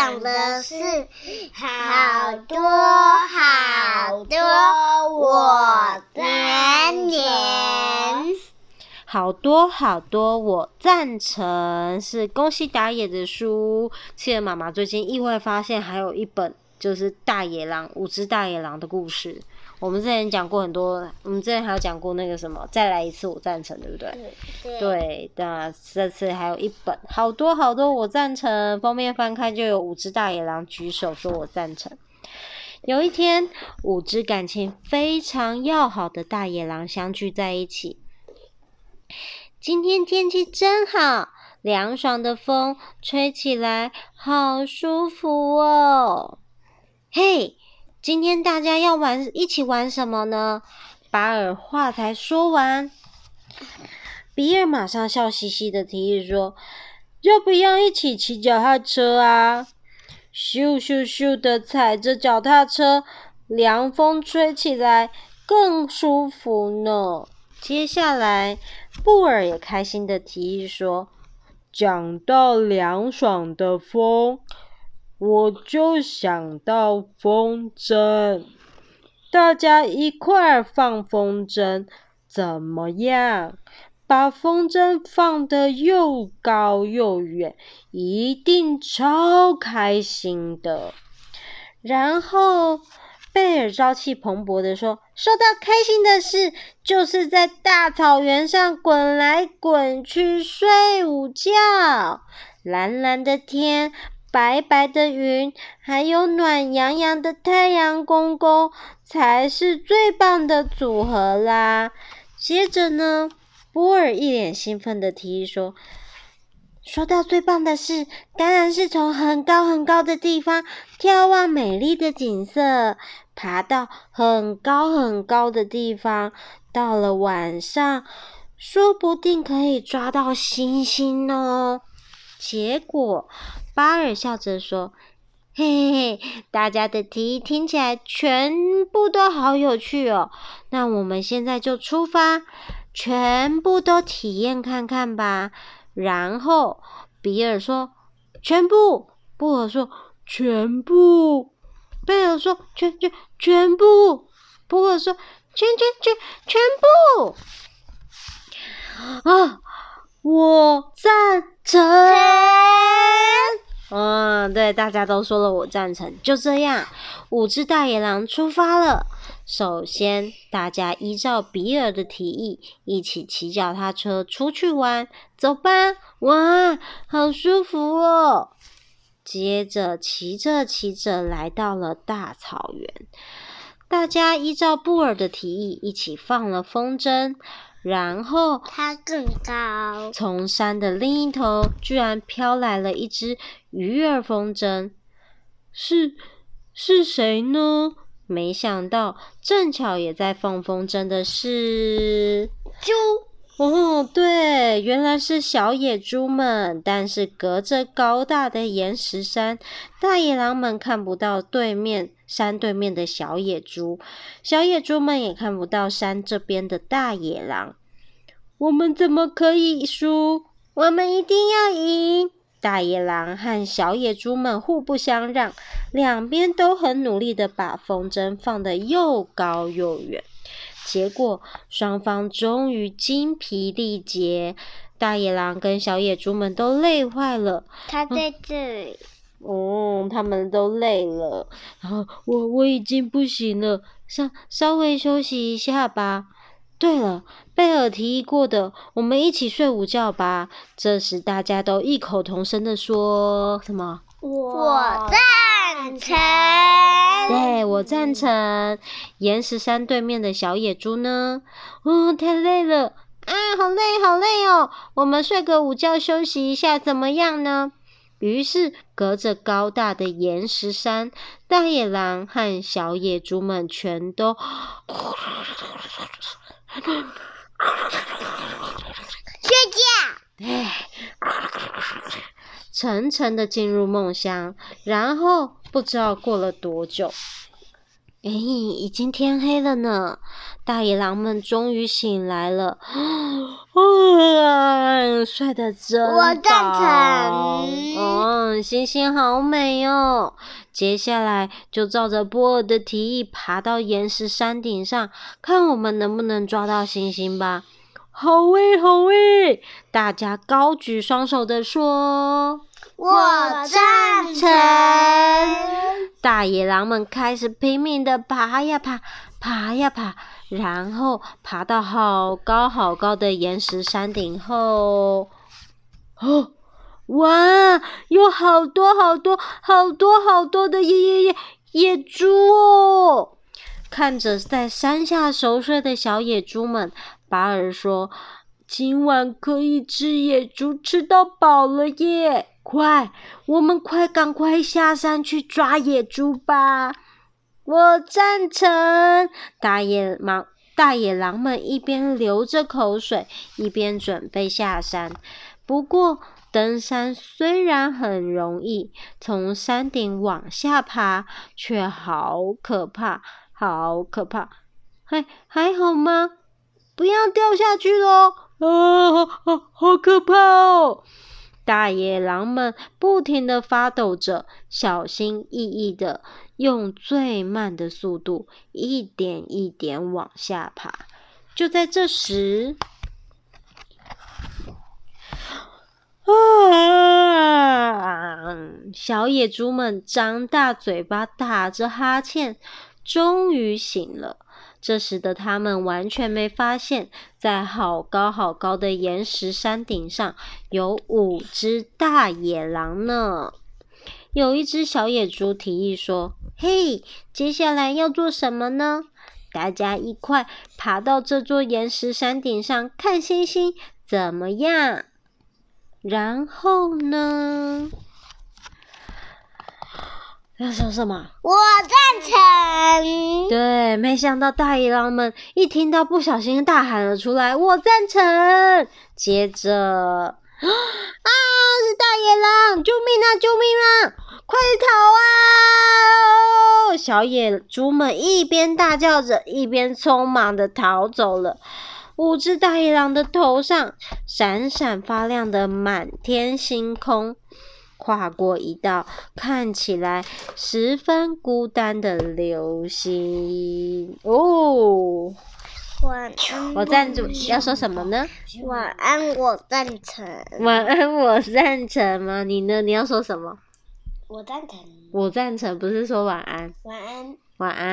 讲的是好多好多我赞成，好多好多我赞成，是恭喜打野的书。企鹅妈妈最近意外发现还有一本，就是大野狼，五只大野狼的故事。我们之前讲过很多，我们之前还有讲过那个什么，再来一次我赞成，对不对？对。对，那这次还有一本，好多好多我赞成。封面翻开就有五只大野狼举手说我赞成。有一天，五只感情非常要好的大野狼相聚在一起。今天天气真好，凉爽的风吹起来好舒服哦。嘿。今天大家要玩，一起玩什么呢？巴尔话才说完，比尔马上笑嘻嘻的提议说：“要不要一起骑脚踏车啊？咻咻咻的踩着脚踏车，凉风吹起来更舒服呢。”接下来，布尔也开心的提议说：“讲到凉爽的风。”我就想到风筝，大家一块儿放风筝，怎么样？把风筝放得又高又远，一定超开心的。然后贝尔朝气蓬勃地说：“说到开心的事，就是在大草原上滚来滚去睡午觉，蓝蓝的天。”白白的云，还有暖洋洋的太阳公公，才是最棒的组合啦！接着呢，波尔一脸兴奋的提议说：“说到最棒的事，当然是从很高很高的地方眺望美丽的景色，爬到很高很高的地方，到了晚上，说不定可以抓到星星哦。”结果。巴尔笑着说：“嘿嘿嘿，大家的提议听起来全部都好有趣哦。那我们现在就出发，全部都体验看看吧。”然后比尔说：“全部。”布尔说：“全部。”贝尔说：“全全全部。”布尔说：“全全全全部。”啊，我在大家都说了，我赞成。就这样，五只大野狼出发了。首先，大家依照比尔的提议，一起骑脚踏车出去玩。走吧，哇，好舒服哦！接着，骑着骑着，来到了大草原。大家依照布尔的提议，一起放了风筝。然后，它更高。从山的另一头，居然飘来了一只鱼儿风筝。是是谁呢？没想到，正巧也在放风筝的是猪。哦，对，原来是小野猪们。但是隔着高大的岩石山，大野狼们看不到对面山对面的小野猪，小野猪们也看不到山这边的大野狼。我们怎么可以输？我们一定要赢！大野狼和小野猪们互不相让，两边都很努力的把风筝放得又高又远。结果，双方终于精疲力竭，大野狼跟小野猪们都累坏了。他在这里。哦，他们都累了。然后我我已经不行了，稍稍微休息一下吧。对了，贝尔提议过的，我们一起睡午觉吧。这时，大家都异口同声的说什么？我赞成。对，我赞成。岩石山对面的小野猪呢？哦，太累了啊，好累，好累哦。我们睡个午觉，休息一下，怎么样呢？于是，隔着高大的岩石山，大野狼和小野猪们全都睡觉。哎。沉沉的进入梦乡，然后不知道过了多久，哎，已经天黑了呢。大野狼们终于醒来了，啊，嗯，睡得真饱。我赞成。嗯，星星好美哦。接下来就照着波尔的提议，爬到岩石山顶上，看我们能不能抓到星星吧。好诶，好诶！大家高举双手的说：“我赞成。”大野狼们开始拼命的爬呀爬，爬呀爬，然后爬到好高好高的岩石山顶后，哦，哇，有好多好多好多好多的野野野野猪哦！看着在山下熟睡的小野猪们。巴尔说：“今晚可以吃野猪，吃到饱了耶！快，我们快赶快下山去抓野猪吧！”我赞成。大野狼大野狼们一边流着口水，一边准备下山。不过，登山虽然很容易，从山顶往下爬却好可怕，好可怕！还还好吗？不要掉下去喽！啊，好，好可怕哦！大野狼们不停地发抖着，小心翼翼的用最慢的速度，一点一点往下爬。就在这时，啊！小野猪们张大嘴巴，打着哈欠，终于醒了。这时的他们完全没发现，在好高好高的岩石山顶上有五只大野狼呢。有一只小野猪提议说：“嘿，接下来要做什么呢？大家一块爬到这座岩石山顶上看星星，怎么样？”然后呢？要说什么？我赞成。对，没想到大野狼们一听到，不小心大喊了出来：“我赞成！”接着，啊，是大野狼！救命啊！救命啊！快逃啊！小野猪们一边大叫着，一边匆忙的逃走了。五只大野狼的头上闪闪发亮的满天星空。跨过一道看起来十分孤单的流星哦。晚安，我赞助。要说什么呢？晚安，我赞成。晚安，我赞成吗？你呢？你要说什么？我赞成。我赞成，不是说晚安。晚安。晚安。